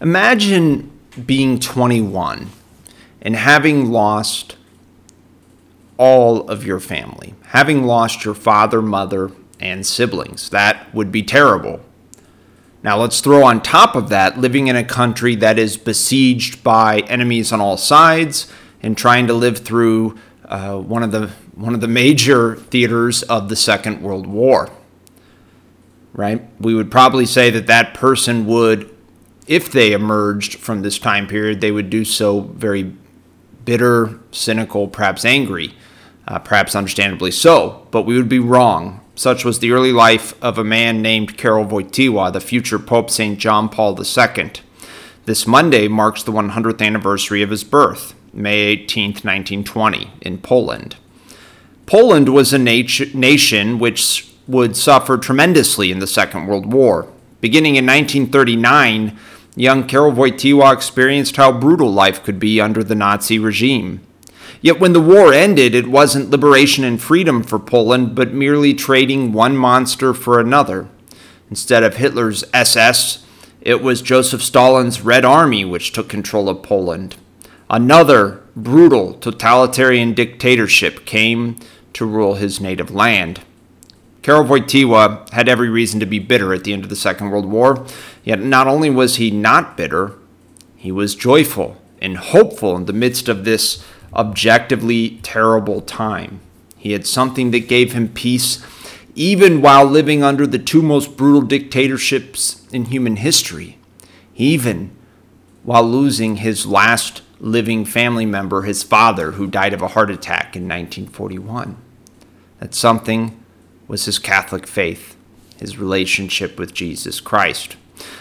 Imagine being 21 and having lost all of your family, having lost your father, mother, and siblings. That would be terrible. Now, let's throw on top of that living in a country that is besieged by enemies on all sides and trying to live through uh, one, of the, one of the major theaters of the Second World War. Right? We would probably say that that person would, if they emerged from this time period, they would do so very bitter, cynical, perhaps angry, uh, perhaps understandably so, but we would be wrong such was the early life of a man named Karol Wojtyła, the future Pope St. John Paul II. This Monday marks the 100th anniversary of his birth, May 18, 1920, in Poland. Poland was a nat- nation which would suffer tremendously in the Second World War. Beginning in 1939, young Karol Wojtyła experienced how brutal life could be under the Nazi regime. Yet when the war ended, it wasn't liberation and freedom for Poland, but merely trading one monster for another. Instead of Hitler's SS, it was Joseph Stalin's Red Army which took control of Poland. Another brutal totalitarian dictatorship came to rule his native land. Karol Wojtyła had every reason to be bitter at the end of the Second World War, yet not only was he not bitter, he was joyful and hopeful in the midst of this objectively terrible time. He had something that gave him peace even while living under the two most brutal dictatorships in human history, even while losing his last living family member, his father, who died of a heart attack in 1941. That something was his Catholic faith, his relationship with Jesus Christ.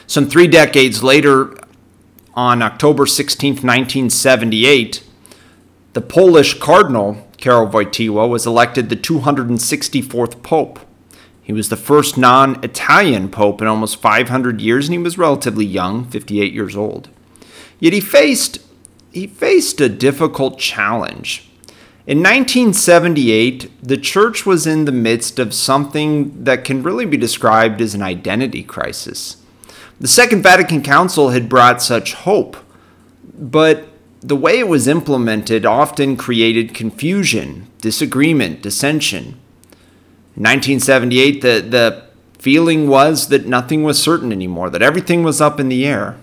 Some three decades later, on October 16, 1978, the Polish Cardinal, Karol Wojtyła, was elected the 264th Pope. He was the first non Italian Pope in almost 500 years, and he was relatively young, 58 years old. Yet he faced, he faced a difficult challenge. In 1978, the church was in the midst of something that can really be described as an identity crisis. The Second Vatican Council had brought such hope, but the way it was implemented often created confusion, disagreement, dissension. In 1978, the, the feeling was that nothing was certain anymore, that everything was up in the air.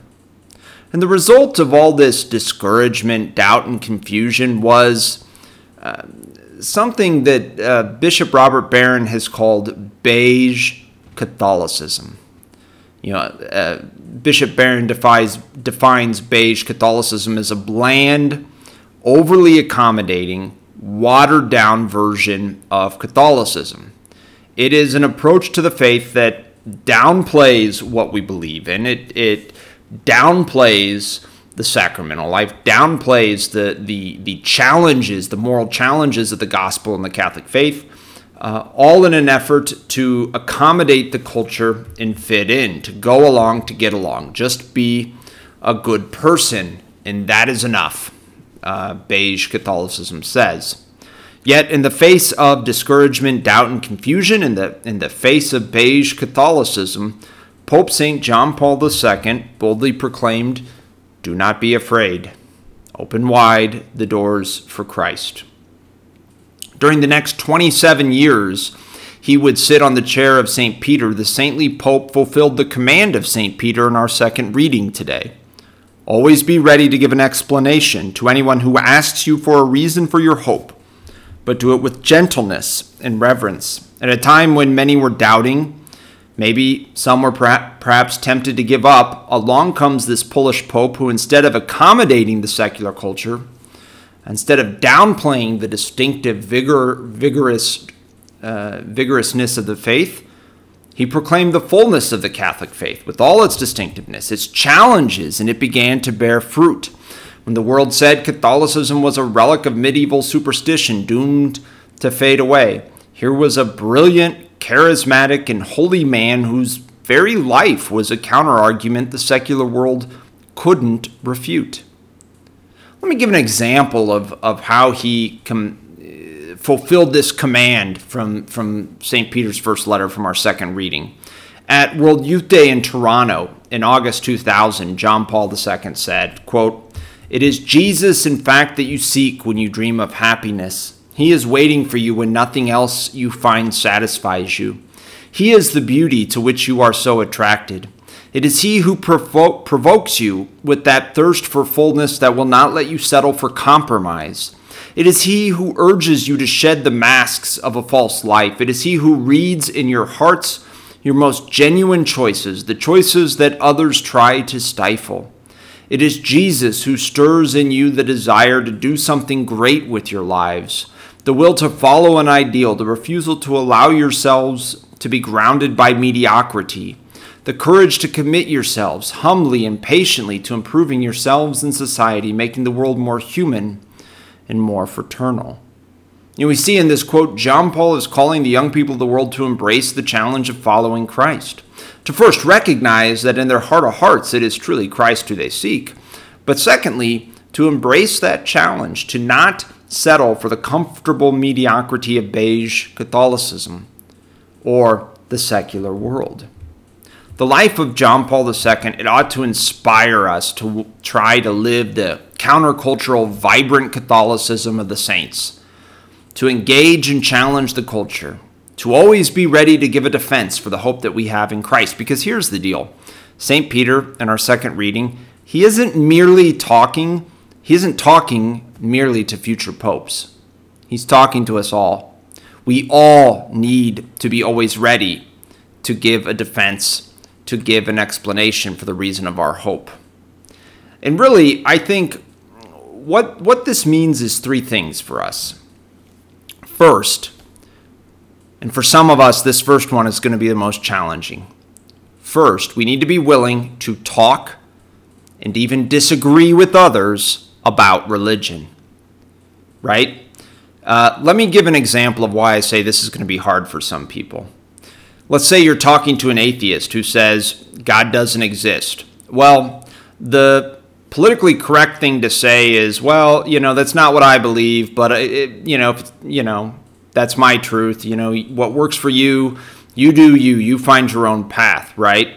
And the result of all this discouragement, doubt, and confusion was something that uh, Bishop Robert Barron has called beige Catholicism. You know, uh, Bishop Barron defies, defines beige Catholicism as a bland, overly accommodating, watered down version of Catholicism. It is an approach to the faith that downplays what we believe in. It, it downplays the sacramental life, downplays the, the, the challenges, the moral challenges of the gospel and the Catholic faith, uh, all in an effort to accommodate the culture and fit in, to go along, to get along. Just be a good person, and that is enough, uh, beige Catholicism says. Yet, in the face of discouragement, doubt, and confusion, in the, in the face of beige Catholicism, Pope St. John Paul II boldly proclaimed, Do not be afraid. Open wide the doors for Christ. During the next 27 years, he would sit on the chair of St. Peter. The saintly pope fulfilled the command of St. Peter in our second reading today. Always be ready to give an explanation to anyone who asks you for a reason for your hope, but do it with gentleness and reverence. At a time when many were doubting, maybe some were perhaps tempted to give up, along comes this Polish pope who, instead of accommodating the secular culture, Instead of downplaying the distinctive vigor, vigorous, uh, vigorousness of the faith, he proclaimed the fullness of the Catholic faith with all its distinctiveness, its challenges, and it began to bear fruit. When the world said Catholicism was a relic of medieval superstition doomed to fade away, here was a brilliant, charismatic, and holy man whose very life was a counterargument the secular world couldn't refute. Let me give an example of, of how he com- uh, fulfilled this command from, from St. Peter's first letter from our second reading. At World Youth Day in Toronto in August 2000, John Paul II said, quote, It is Jesus, in fact, that you seek when you dream of happiness. He is waiting for you when nothing else you find satisfies you. He is the beauty to which you are so attracted. It is He who provo- provokes you with that thirst for fullness that will not let you settle for compromise. It is He who urges you to shed the masks of a false life. It is He who reads in your hearts your most genuine choices, the choices that others try to stifle. It is Jesus who stirs in you the desire to do something great with your lives, the will to follow an ideal, the refusal to allow yourselves to be grounded by mediocrity, the courage to commit yourselves humbly and patiently to improving yourselves and society, making the world more human and more fraternal. And we see in this quote, John Paul is calling the young people of the world to embrace the challenge of following Christ. To first recognize that in their heart of hearts it is truly Christ who they seek. But secondly, to embrace that challenge, to not settle for the comfortable mediocrity of beige Catholicism or the secular world. The life of John Paul II, it ought to inspire us to try to live the countercultural, vibrant Catholicism of the saints to engage and challenge the culture, to always be ready to give a defense for the hope that we have in Christ. Because here's the deal St. Peter, in our second reading, he isn't merely talking, he isn't talking merely to future popes. He's talking to us all. We all need to be always ready to give a defense, to give an explanation for the reason of our hope. And really, I think what, what this means is three things for us. First, and for some of us, this first one is going to be the most challenging. First, we need to be willing to talk and even disagree with others about religion. Right? Uh, let me give an example of why I say this is going to be hard for some people. Let's say you're talking to an atheist who says God doesn't exist. Well, the politically correct thing to say is, well, you know, that's not what I believe, but it, you know, you know, that's my truth. You know, what works for you, you do you. You find your own path, right?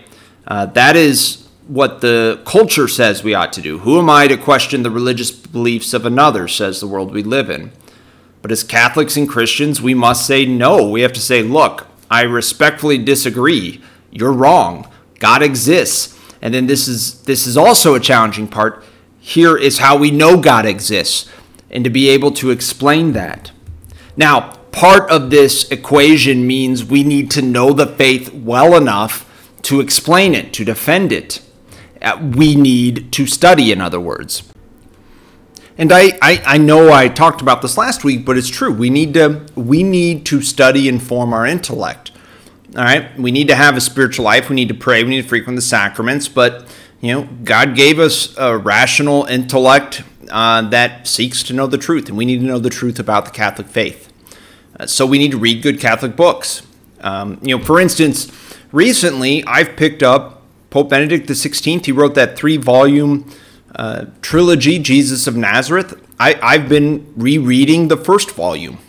Uh, that is what the culture says we ought to do. Who am I to question the religious beliefs of another? Says the world we live in. But as Catholics and Christians, we must say no. We have to say, look, I respectfully disagree. You're wrong. God exists. And then this is this is also a challenging part. Here is how we know God exists and to be able to explain that. Now, part of this equation means we need to know the faith well enough to explain it, to defend it. Uh, we need to study, in other words. And I, I, I, know I talked about this last week, but it's true. We need to we need to study and form our intellect. All right, we need to have a spiritual life. We need to pray. We need to frequent the sacraments. But you know, God gave us a rational intellect uh, that seeks to know the truth, and we need to know the truth about the Catholic faith. Uh, so we need to read good Catholic books. Um, you know, for instance, recently I've picked up Pope Benedict XVI. He wrote that three-volume uh, trilogy, Jesus of Nazareth. I, I've been rereading the first volume.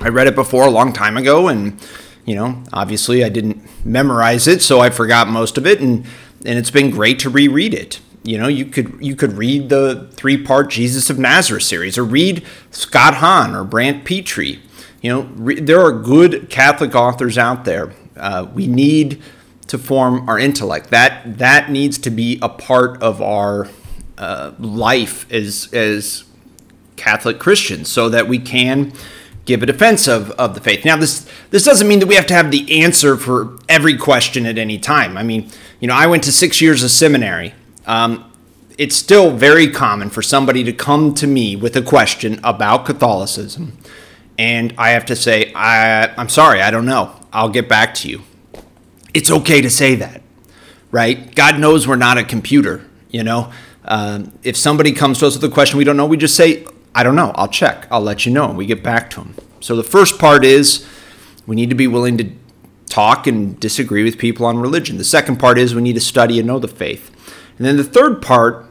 I read it before a long time ago, and you know, obviously I didn't memorize it, so I forgot most of it, and and it's been great to reread it. You know, you could you could read the three part Jesus of Nazareth series, or read Scott Hahn or Brant Pitre. You know, re- there are good Catholic authors out there. Uh, we need to form our intellect. That that needs to be a part of our uh, life as as Catholic Christians, so that we can give a defense of, of the faith. Now, this this doesn't mean that we have to have the answer for every question at any time. I mean, you know, I went to six years of seminary. Um, it's still very common for somebody to come to me with a question about Catholicism, and I have to say, I, I'm sorry, I don't know. I'll get back to you. It's okay to say that, right? God knows we're not a computer, you know. Um, if somebody comes to us with a question we don't know, we just say, I don't know. I'll check. I'll let you know. And we get back to them. So the first part is we need to be willing to talk and disagree with people on religion. The second part is we need to study and know the faith. And then the third part,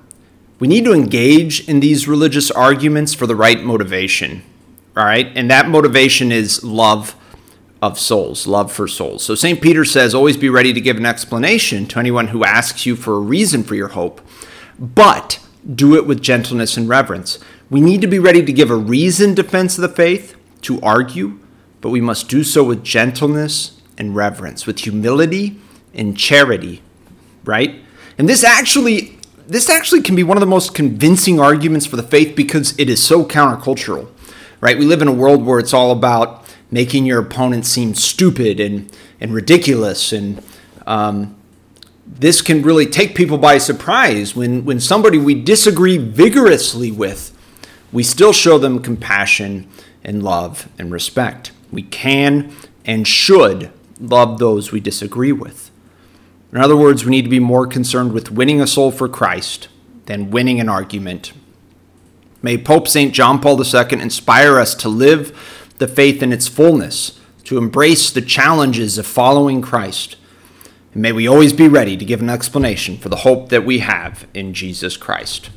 we need to engage in these religious arguments for the right motivation. All right? And that motivation is love of souls, love for souls. So St. Peter says, always be ready to give an explanation to anyone who asks you for a reason for your hope, but do it with gentleness and reverence. We need to be ready to give a reasoned defense of the faith, to argue, but we must do so with gentleness and reverence, with humility and charity, right? And this actually this actually can be one of the most convincing arguments for the faith because it is so countercultural, right? We live in a world where it's all about making your opponent seem stupid and, and ridiculous. And um, this can really take people by surprise when, when somebody we disagree vigorously with, we still show them compassion and love and respect. We can and should love those we disagree with. In other words, we need to be more concerned with winning a soul for Christ than winning an argument. May Pope St. John Paul II inspire us to live the faith in its fullness, to embrace the challenges of following Christ. And may we always be ready to give an explanation for the hope that we have in Jesus Christ.